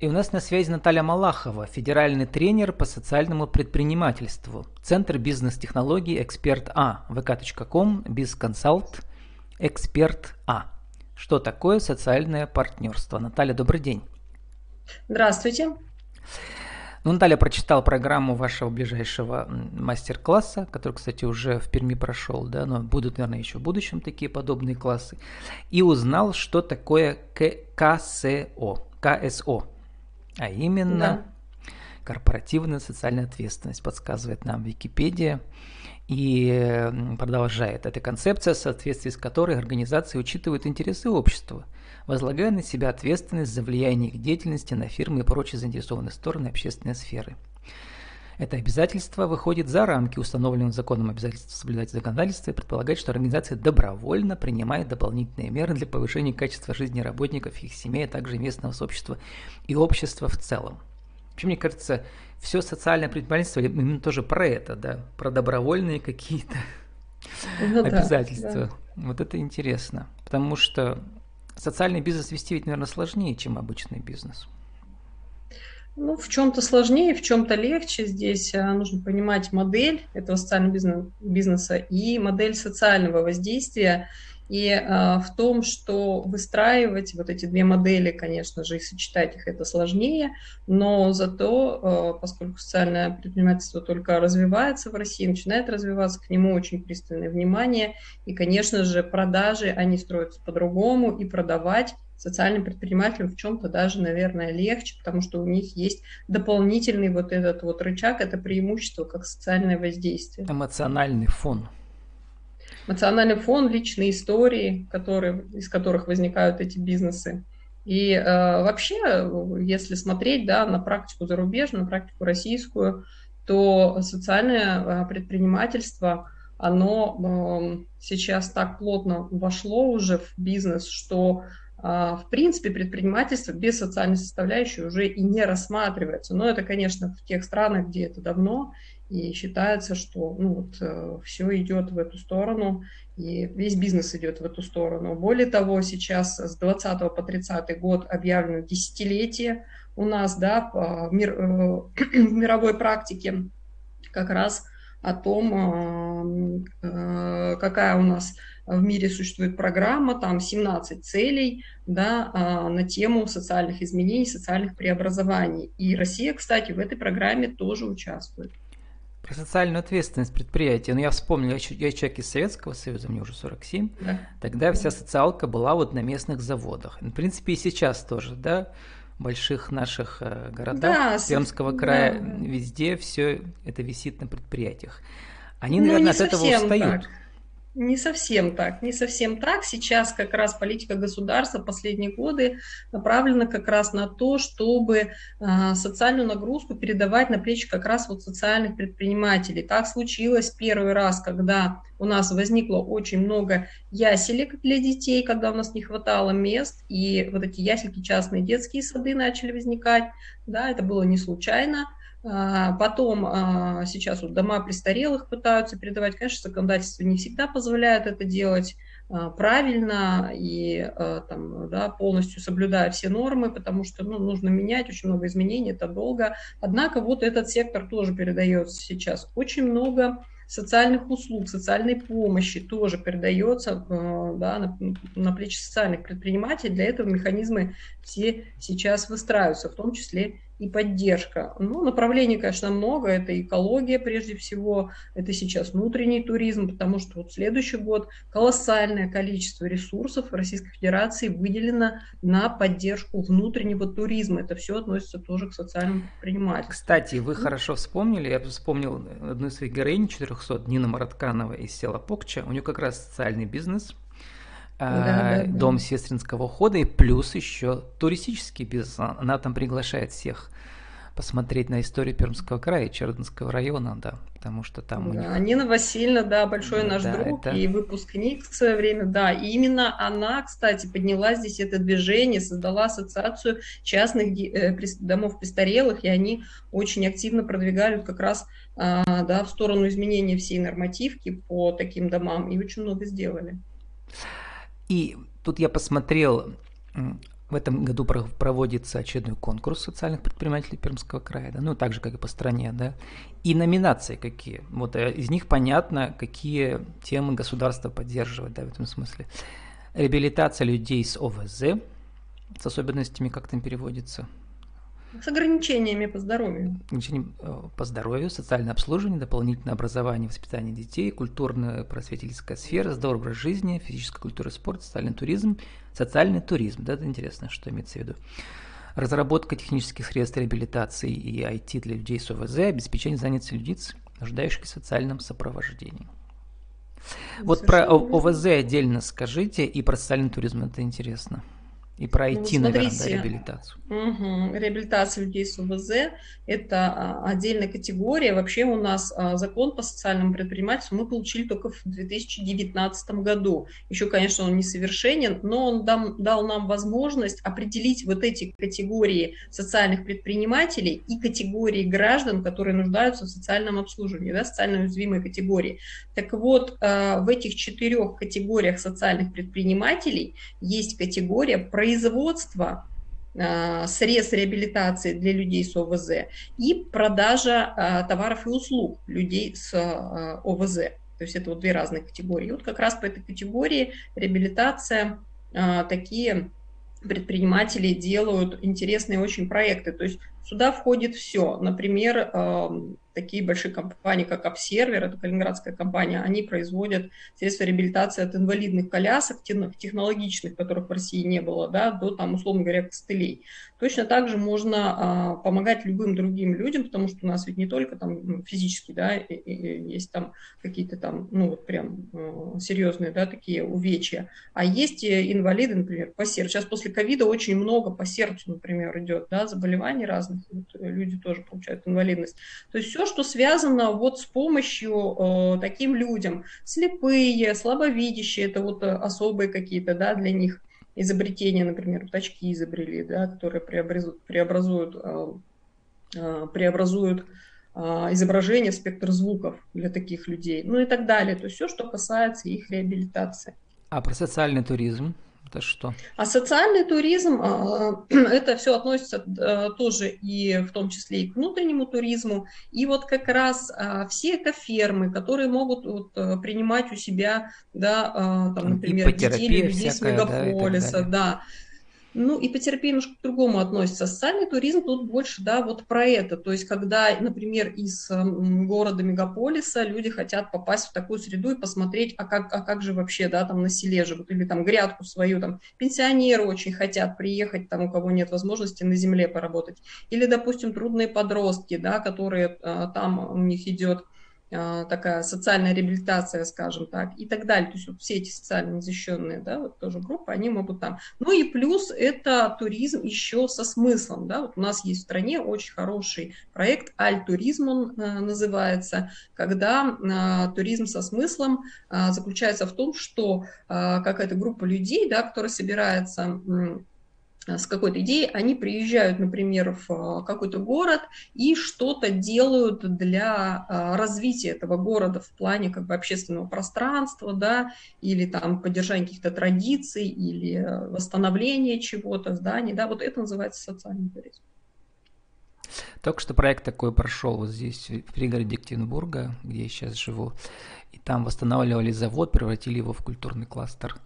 И у нас на связи Наталья Малахова, федеральный тренер по социальному предпринимательству, Центр бизнес-технологий «Эксперт А», vk.com, бизконсалт, «Эксперт А». Что такое социальное партнерство? Наталья, добрый день. Здравствуйте. Ну, Наталья прочитал программу вашего ближайшего мастер-класса, который, кстати, уже в Перми прошел, да, но будут, наверное, еще в будущем такие подобные классы, и узнал, что такое КСО, КСО, а именно да. корпоративная социальная ответственность, подсказывает нам Википедия и продолжает. Это концепция, в соответствии с которой организации учитывают интересы общества, возлагая на себя ответственность за влияние их деятельности на фирмы и прочие заинтересованные стороны общественной сферы. Это обязательство выходит за рамки установленного законом обязательства соблюдать законодательство и предполагает, что организация добровольно принимает дополнительные меры для повышения качества жизни работников, их семей, а также местного сообщества и общества в целом. Вообще, мне кажется, все социальное предпринимательство именно тоже про это, да, про добровольные какие-то ну, обязательства. Да. Вот это интересно, потому что социальный бизнес вести ведь, наверное, сложнее, чем обычный бизнес. Ну, в чем-то сложнее, в чем-то легче. Здесь а, нужно понимать модель этого социального бизнеса и модель социального воздействия. И а, в том, что выстраивать вот эти две модели, конечно же, и сочетать их это сложнее, но зато, а, поскольку социальное предпринимательство только развивается в России, начинает развиваться, к нему очень пристальное внимание, и, конечно же, продажи, они строятся по-другому, и продавать социальным предпринимателям в чем-то даже, наверное, легче, потому что у них есть дополнительный вот этот вот рычаг, это преимущество как социальное воздействие. Эмоциональный фон. Эмоциональный фон, личные истории, которые, из которых возникают эти бизнесы. И э, вообще, если смотреть да, на практику зарубежную, на практику российскую, то социальное э, предпринимательство, оно э, сейчас так плотно вошло уже в бизнес, что в принципе, предпринимательство без социальной составляющей уже и не рассматривается. Но это, конечно, в тех странах, где это давно, и считается, что ну, вот, э, все идет в эту сторону, и весь бизнес идет в эту сторону. Более того, сейчас с 20 по 30 год объявлено десятилетие у нас да, в, мир, э, в мировой практике как раз о том, э, какая у нас в мире существует программа, там 17 целей да, а, на тему социальных изменений, социальных преобразований. И Россия, кстати, в этой программе тоже участвует. Про социальную ответственность предприятия. Ну, я вспомнил, я, я человек из Советского Союза, мне уже 47. Да. Тогда вся социалка была вот на местных заводах. В принципе, и сейчас тоже, да, в больших наших э, городах да, Пермского края, да. везде все это висит на предприятиях. Они, ну, наверное, от этого устают. Так. Не совсем так, не совсем так. Сейчас как раз политика государства последние годы направлена как раз на то, чтобы э, социальную нагрузку передавать на плечи как раз вот социальных предпринимателей. Так случилось первый раз, когда у нас возникло очень много яселек для детей, когда у нас не хватало мест, и вот эти ясельки, частные детские сады начали возникать. Да, это было не случайно. А, потом а, сейчас вот дома престарелых пытаются передавать. Конечно, законодательство не всегда позволяет это делать а, правильно и там, да, полностью соблюдая все нормы, потому что ну, нужно менять, очень много изменений, это долго. Однако вот этот сектор тоже передается сейчас. Очень много социальных услуг, социальной помощи тоже передается да, на, на плечи социальных предпринимателей. Для этого механизмы все сейчас выстраиваются, в том числе и поддержка. Ну, направлений, конечно, много. Это экология прежде всего, это сейчас внутренний туризм, потому что вот следующий год колоссальное количество ресурсов Российской Федерации выделено на поддержку внутреннего туризма. Это все относится тоже к социальному предпринимательству. Кстати, вы ну, хорошо вспомнили, я вспомнил одну из своих героинь 400, Нина Маратканова из села Покча. У нее как раз социальный бизнес – да, да, дом да. сестринского ухода и плюс еще туристический бизнес. Она там приглашает всех посмотреть на историю Пермского края и Чердынского района, да, потому что там да, у них... Нина Васильевна, да, большой наш да, друг это... и выпускник в свое время, да, и именно она, кстати, подняла здесь это движение, создала ассоциацию частных э, домов престарелых, и они очень активно продвигали как раз, а, да, в сторону изменения всей нормативки по таким домам, и очень много сделали. И тут я посмотрел в этом году проводится очередной конкурс социальных предпринимателей Пермского края, да, ну так же, как и по стране, да. И номинации какие? Вот э, из них понятно, какие темы государство поддерживает, да, в этом смысле. Реабилитация людей с ОВЗ, с особенностями, как там переводится, с ограничениями по здоровью. Ограничениями э, по здоровью, социальное обслуживание, дополнительное образование, воспитание детей, культурная просветительская сфера, здоровый образ жизни, физическая культура, спорт, социальный туризм, социальный туризм. Да, это интересно, что имеется в виду. Разработка технических средств реабилитации и IT для людей с ОВЗ, обеспечение занятости людей, нуждающихся в социальном сопровождении. Вот про ОВЗ отдельно скажите, и про социальный туризм это интересно. И пройти, ну, наверное, да, реабилитацию. Угу. Реабилитация людей с УВЗ – это а, отдельная категория. Вообще у нас а, закон по социальному предпринимательству мы получили только в 2019 году. Еще, конечно, он несовершенен, но он дам, дал нам возможность определить вот эти категории социальных предпринимателей и категории граждан, которые нуждаются в социальном обслуживании, да, социально уязвимой категории. Так вот, а, в этих четырех категориях социальных предпринимателей есть категория про производства а, средств реабилитации для людей с ОВЗ и продажа а, товаров и услуг людей с а, ОВЗ. То есть это вот две разные категории. И вот как раз по этой категории реабилитация такие предприниматели делают интересные очень проекты. То есть сюда входит все. Например, такие большие компании, как Обсервер, это калининградская компания, они производят средства реабилитации от инвалидных колясок, технологичных, которых в России не было, да, до, там, условно говоря, костылей. Точно так же можно а, помогать любым другим людям, потому что у нас ведь не только там ну, физически, да, и, и, есть там какие-то там, ну, вот прям э, серьезные, да, такие увечья, а есть инвалиды, например, по сердцу. Сейчас после ковида очень много по сердцу, например, идет, да, заболеваний разных, вот, люди тоже получают инвалидность. То есть все, что связано вот с помощью э, таким людям. Слепые, слабовидящие, это вот э, особые какие-то, да, для них изобретения, например, вот очки изобрели, да, которые преобразуют, преобразуют, э, э, преобразуют э, изображение спектр звуков для таких людей, ну и так далее. То есть все, что касается их реабилитации. А про социальный туризм? Это что? А социальный туризм, а, это все относится э, тоже и в том числе и к внутреннему туризму. И вот как раз а, все экофермы, которые могут вот, э, принимать у себя, да, а, там, например, детей людей с мегаполиса, да, ну, ипотерапия немножко к другому относится. Социальный туризм тут больше, да, вот про это. То есть, когда, например, из города мегаполиса люди хотят попасть в такую среду и посмотреть, а как, а как же вообще, да, там на селе живут, или там грядку свою, там, пенсионеры очень хотят приехать, там, у кого нет возможности на земле поработать. Или, допустим, трудные подростки, да, которые а, там у них идет такая социальная реабилитация, скажем так, и так далее. То есть вот все эти социально защищенные, да, вот тоже группы, они могут там. Ну и плюс это туризм еще со смыслом, да, вот у нас есть в стране очень хороший проект, Аль-туризм он э, называется, когда э, туризм со смыслом э, заключается в том, что какая-то группа людей, да, которая собирается с какой-то идеей, они приезжают, например, в а, какой-то город и что-то делают для а, развития этого города в плане как бы общественного пространства, да, или там поддержания каких-то традиций, или э, восстановления чего-то, зданий, да, вот это называется социальный туризм. Только что проект такой прошел вот здесь, в пригороде Екатеринбурга, где я сейчас живу, и там восстанавливали завод, превратили его в культурный кластер.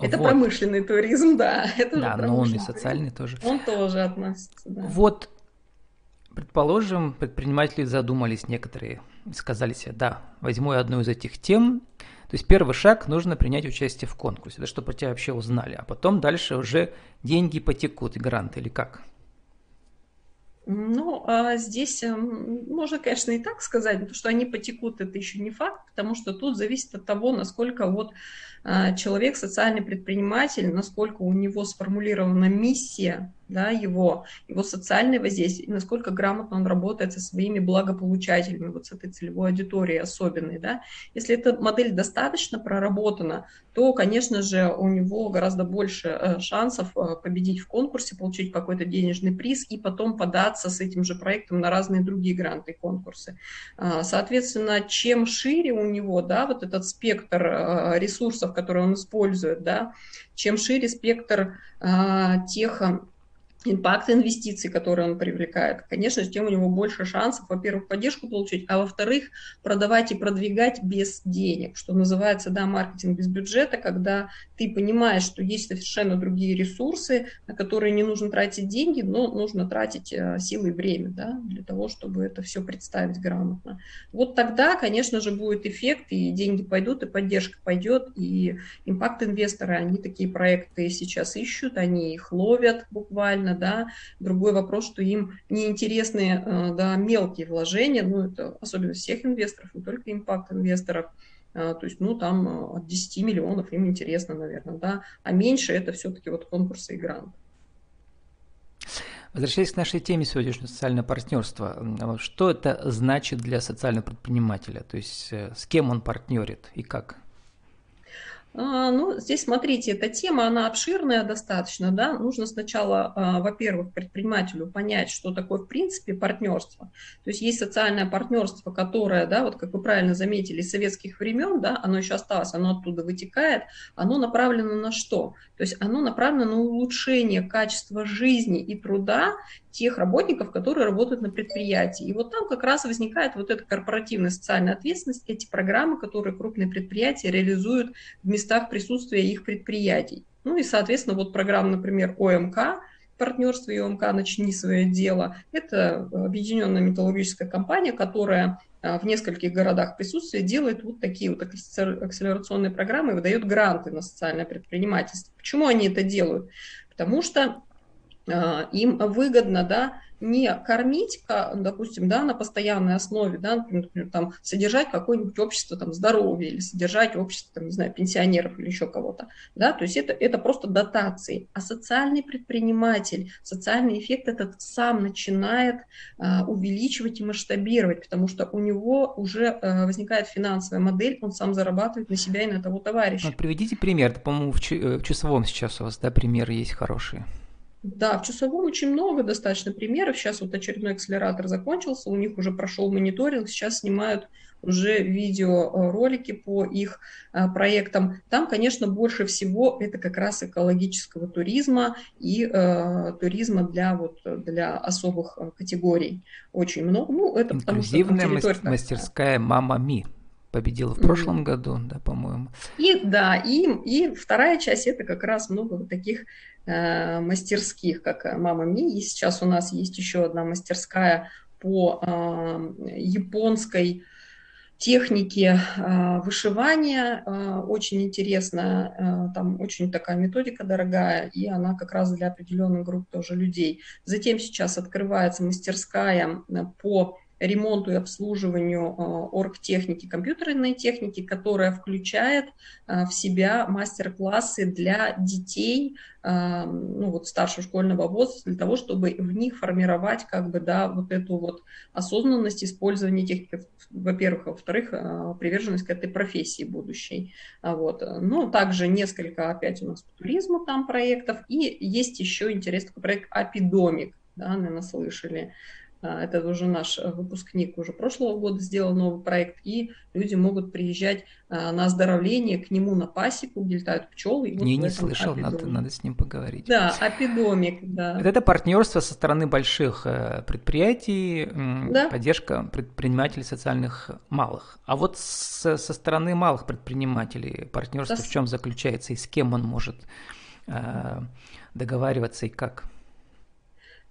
Это вот. промышленный туризм, да. Это да, но он и социальный тоже. Он тоже относится, да. Вот, предположим, предприниматели задумались некоторые, сказали себе, да, возьму я одну из этих тем, то есть первый шаг нужно принять участие в конкурсе, да, чтобы про тебя вообще узнали, а потом дальше уже деньги потекут, и гранты или как? Ну, а здесь эм, можно, конечно, и так сказать, но что они потекут, это еще не факт, потому что тут зависит от того, насколько вот а, человек, социальный предприниматель, насколько у него сформулирована миссия да, его, его социальное воздействие, насколько грамотно он работает со своими благополучателями, вот с этой целевой аудиторией особенной, да. Если эта модель достаточно проработана, то, конечно же, у него гораздо больше э, шансов э, победить в конкурсе, получить какой-то денежный приз и потом податься с этим же проектом на разные другие гранты и конкурсы. А, соответственно, чем шире у него, да, вот этот спектр э, ресурсов, которые он использует, да, чем шире спектр тех импакт инвестиций, которые он привлекает, конечно, тем у него больше шансов, во-первых, поддержку получить, а во-вторых, продавать и продвигать без денег, что называется, да, маркетинг без бюджета, когда ты понимаешь, что есть совершенно другие ресурсы, на которые не нужно тратить деньги, но нужно тратить э, силы и время, да, для того, чтобы это все представить грамотно. Вот тогда, конечно же, будет эффект, и деньги пойдут, и поддержка пойдет, и импакт-инвесторы, они такие проекты сейчас ищут, они их ловят буквально, правильно, да. Другой вопрос, что им неинтересны э, да, мелкие вложения, ну, это особенность всех инвесторов, не только импакт-инвесторов, э, то есть, ну, там э, от 10 миллионов им интересно, наверное, да, а меньше это все-таки вот конкурсы и гранты. Возвращаясь к нашей теме сегодняшнего социальное партнерство, что это значит для социального предпринимателя? То есть с кем он партнерит и как? А, ну, здесь, смотрите, эта тема, она обширная достаточно, да, нужно сначала, а, во-первых, предпринимателю понять, что такое, в принципе, партнерство. То есть есть социальное партнерство, которое, да, вот как вы правильно заметили, из советских времен, да, оно еще осталось, оно оттуда вытекает, оно направлено на что? То есть оно направлено на улучшение качества жизни и труда тех работников, которые работают на предприятии. И вот там как раз возникает вот эта корпоративная социальная ответственность, эти программы, которые крупные предприятия реализуют в местах присутствия их предприятий. Ну и, соответственно, вот программа, например, ОМК, партнерство ОМК «Начни свое дело». Это объединенная металлургическая компания, которая а, в нескольких городах присутствия делает вот такие вот акселерационные программы и выдает гранты на социальное предпринимательство. Почему они это делают? Потому что им выгодно, да, не кормить, допустим, да, на постоянной основе, да, например, там, содержать какое-нибудь общество там, здоровья или содержать общество, там, не знаю, пенсионеров или еще кого-то, да, то есть это, это просто дотации. А социальный предприниматель, социальный эффект этот сам начинает а, увеличивать и масштабировать, потому что у него уже а, возникает финансовая модель, он сам зарабатывает на себя и на того товарища. Вот приведите пример, по-моему, в, в часовом сейчас у вас, да, примеры есть хорошие. Да, в часовом очень много достаточно примеров. Сейчас вот очередной акселератор закончился, у них уже прошел мониторинг, сейчас снимают уже видеоролики по их а, проектам. Там, конечно, больше всего это как раз экологического туризма и э, туризма для, вот, для особых а, категорий. Очень много. Ну, это потому что территория... мастерская «Мама Ми» победила в прошлом mm-hmm. году, да, по-моему. И да, и, и вторая часть это как раз много вот таких э, мастерских, как э, Мама Ми. И сейчас у нас есть еще одна мастерская по э, японской технике э, вышивания. Э, очень интересная, э, там очень такая методика дорогая, и она как раз для определенных групп тоже людей. Затем сейчас открывается мастерская э, по ремонту и обслуживанию э, оргтехники, компьютерной техники, которая включает э, в себя мастер-классы для детей э, ну, вот старшего школьного возраста, для того, чтобы в них формировать как бы, да, вот эту вот осознанность использования техники, во-первых, а во-вторых, приверженность к этой профессии будущей. А вот. Ну, также несколько опять у нас по туризму там проектов, и есть еще интересный проект «Апидомик», да, наверное, слышали. А, это уже наш э, выпускник уже прошлого года сделал новый проект, и люди могут приезжать а, на оздоровление к нему на пасеку, где летают пчелы. Не, вот не слышал, надо, надо с ним поговорить. Да, апидомик, да. Вот это партнерство со стороны больших э, предприятий, да. поддержка предпринимателей социальных малых. А вот с, со стороны малых предпринимателей партнерство да. в чем заключается и с кем он может э, договариваться и как?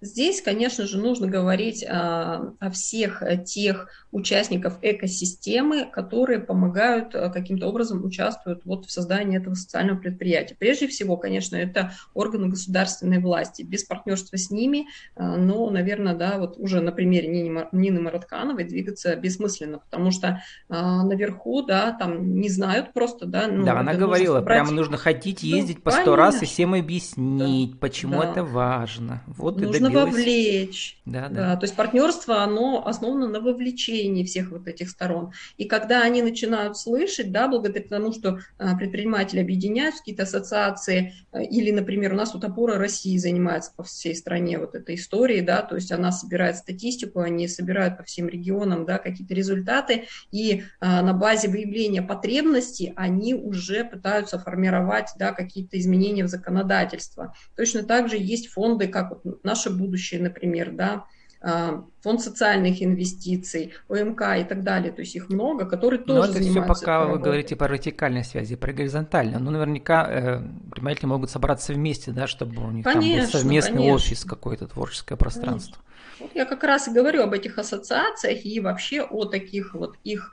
Здесь, конечно же, нужно говорить о, о всех тех участников экосистемы, которые помогают каким-то образом участвуют вот в создании этого социального предприятия. Прежде всего, конечно, это органы государственной власти. Без партнерства с ними, но, наверное, да, вот уже на примере Нины, Нины Мараткановой двигаться бессмысленно, потому что наверху, да, там не знают просто, да. Ну, да, она говорила, прямо нужно хотеть ну, ездить ну, по сто раз и всем объяснить, да, почему да. это важно. Вот нужно вовлечь. Да, да. да, то есть партнерство, оно основано на вовлечении всех вот этих сторон. И когда они начинают слышать, да, благодаря тому, что а, предприниматели объединяются, какие-то ассоциации, а, или, например, у нас вот опора России занимается по всей стране вот этой историей, да, то есть она собирает статистику, они собирают по всем регионам, да, какие-то результаты, и а, на базе выявления потребностей они уже пытаются формировать, да, какие-то изменения в законодательство. Точно так же есть фонды, как вот «Наше будущее», например, да, а, фонд социальных инвестиций, ОМК и так далее, то есть их много, которые тоже Но это занимаются все пока вы говорите по вертикальной связи, про горизонтальной. Ну, наверняка э, предприниматели могут собраться вместе, да, чтобы у них конечно, там был совместный конечно. офис, какое-то творческое пространство. Вот я как раз и говорю об этих ассоциациях и вообще о таких вот их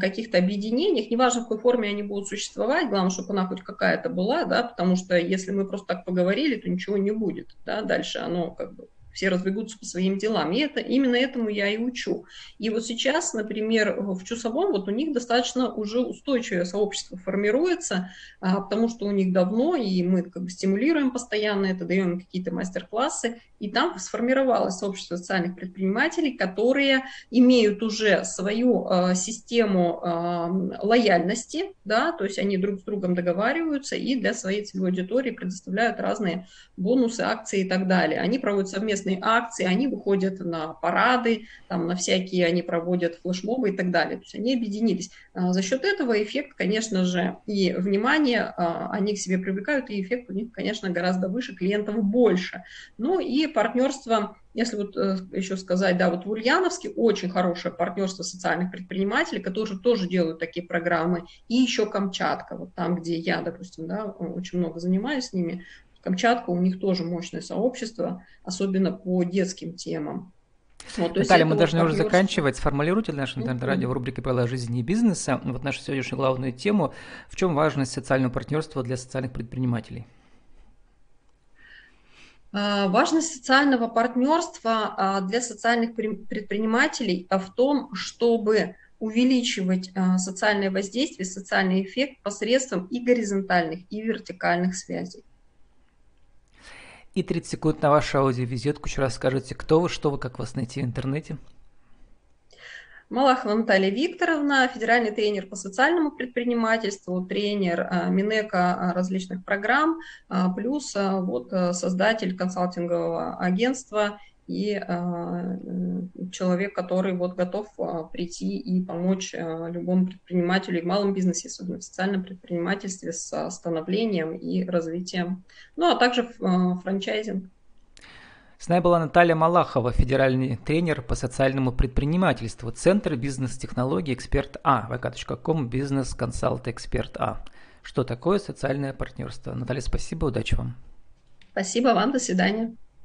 каких-то объединениях, неважно в какой форме они будут существовать, главное, чтобы она хоть какая-то была, да, потому что если мы просто так поговорили, то ничего не будет, да, дальше оно как бы все разбегутся по своим делам. И это, именно этому я и учу. И вот сейчас, например, в Чусовом вот у них достаточно уже устойчивое сообщество формируется, а, потому что у них давно, и мы как бы стимулируем постоянно это, даем какие-то мастер-классы, и там сформировалось сообщество социальных предпринимателей, которые имеют уже свою э, систему э, лояльности, да, то есть они друг с другом договариваются и для своей целевой аудитории предоставляют разные бонусы, акции и так далее. Они проводят совместные совместные акции, они выходят на парады, там, на всякие, они проводят флешмобы и так далее. То есть они объединились. А, за счет этого эффект, конечно же, и внимание а, они к себе привлекают, и эффект у них, конечно, гораздо выше, клиентов больше. Ну и партнерство если вот э, еще сказать, да, вот в Ульяновске очень хорошее партнерство социальных предпринимателей, которые тоже делают такие программы, и еще Камчатка, вот там, где я, допустим, да, очень много занимаюсь с ними, Камчатка, у них тоже мощное сообщество, особенно по детским темам. Вот, Наталья, мы должны уже заканчивать. Сформулируйте для нашего интернет-радио в рубрике «Правила жизни и бизнеса» вот нашу сегодняшнюю главную тему. В чем важность социального партнерства для социальных предпринимателей? А, важность социального партнерства а, для социальных предпринимателей в том, чтобы увеличивать а, социальное воздействие, социальный эффект посредством и горизонтальных, и вертикальных связей. И 30 секунд на вашу аудиовизитку. Еще раз скажите, кто вы, что вы, как вас найти в интернете. Малахова Наталья Викторовна, федеральный тренер по социальному предпринимательству, тренер а, Минека а, различных программ, а, плюс вот создатель консалтингового агентства и э, человек, который вот готов э, прийти и помочь э, любому предпринимателю и в малом бизнесе, особенно в социальном предпринимательстве с становлением и развитием, ну а также франчайзинг. С нами была Наталья Малахова, федеральный тренер по социальному предпринимательству, Центр бизнес-технологий «Эксперт А», vk.com, бизнес-консалт «Эксперт А». Что такое социальное партнерство? Наталья, спасибо, удачи вам. Спасибо вам, до свидания.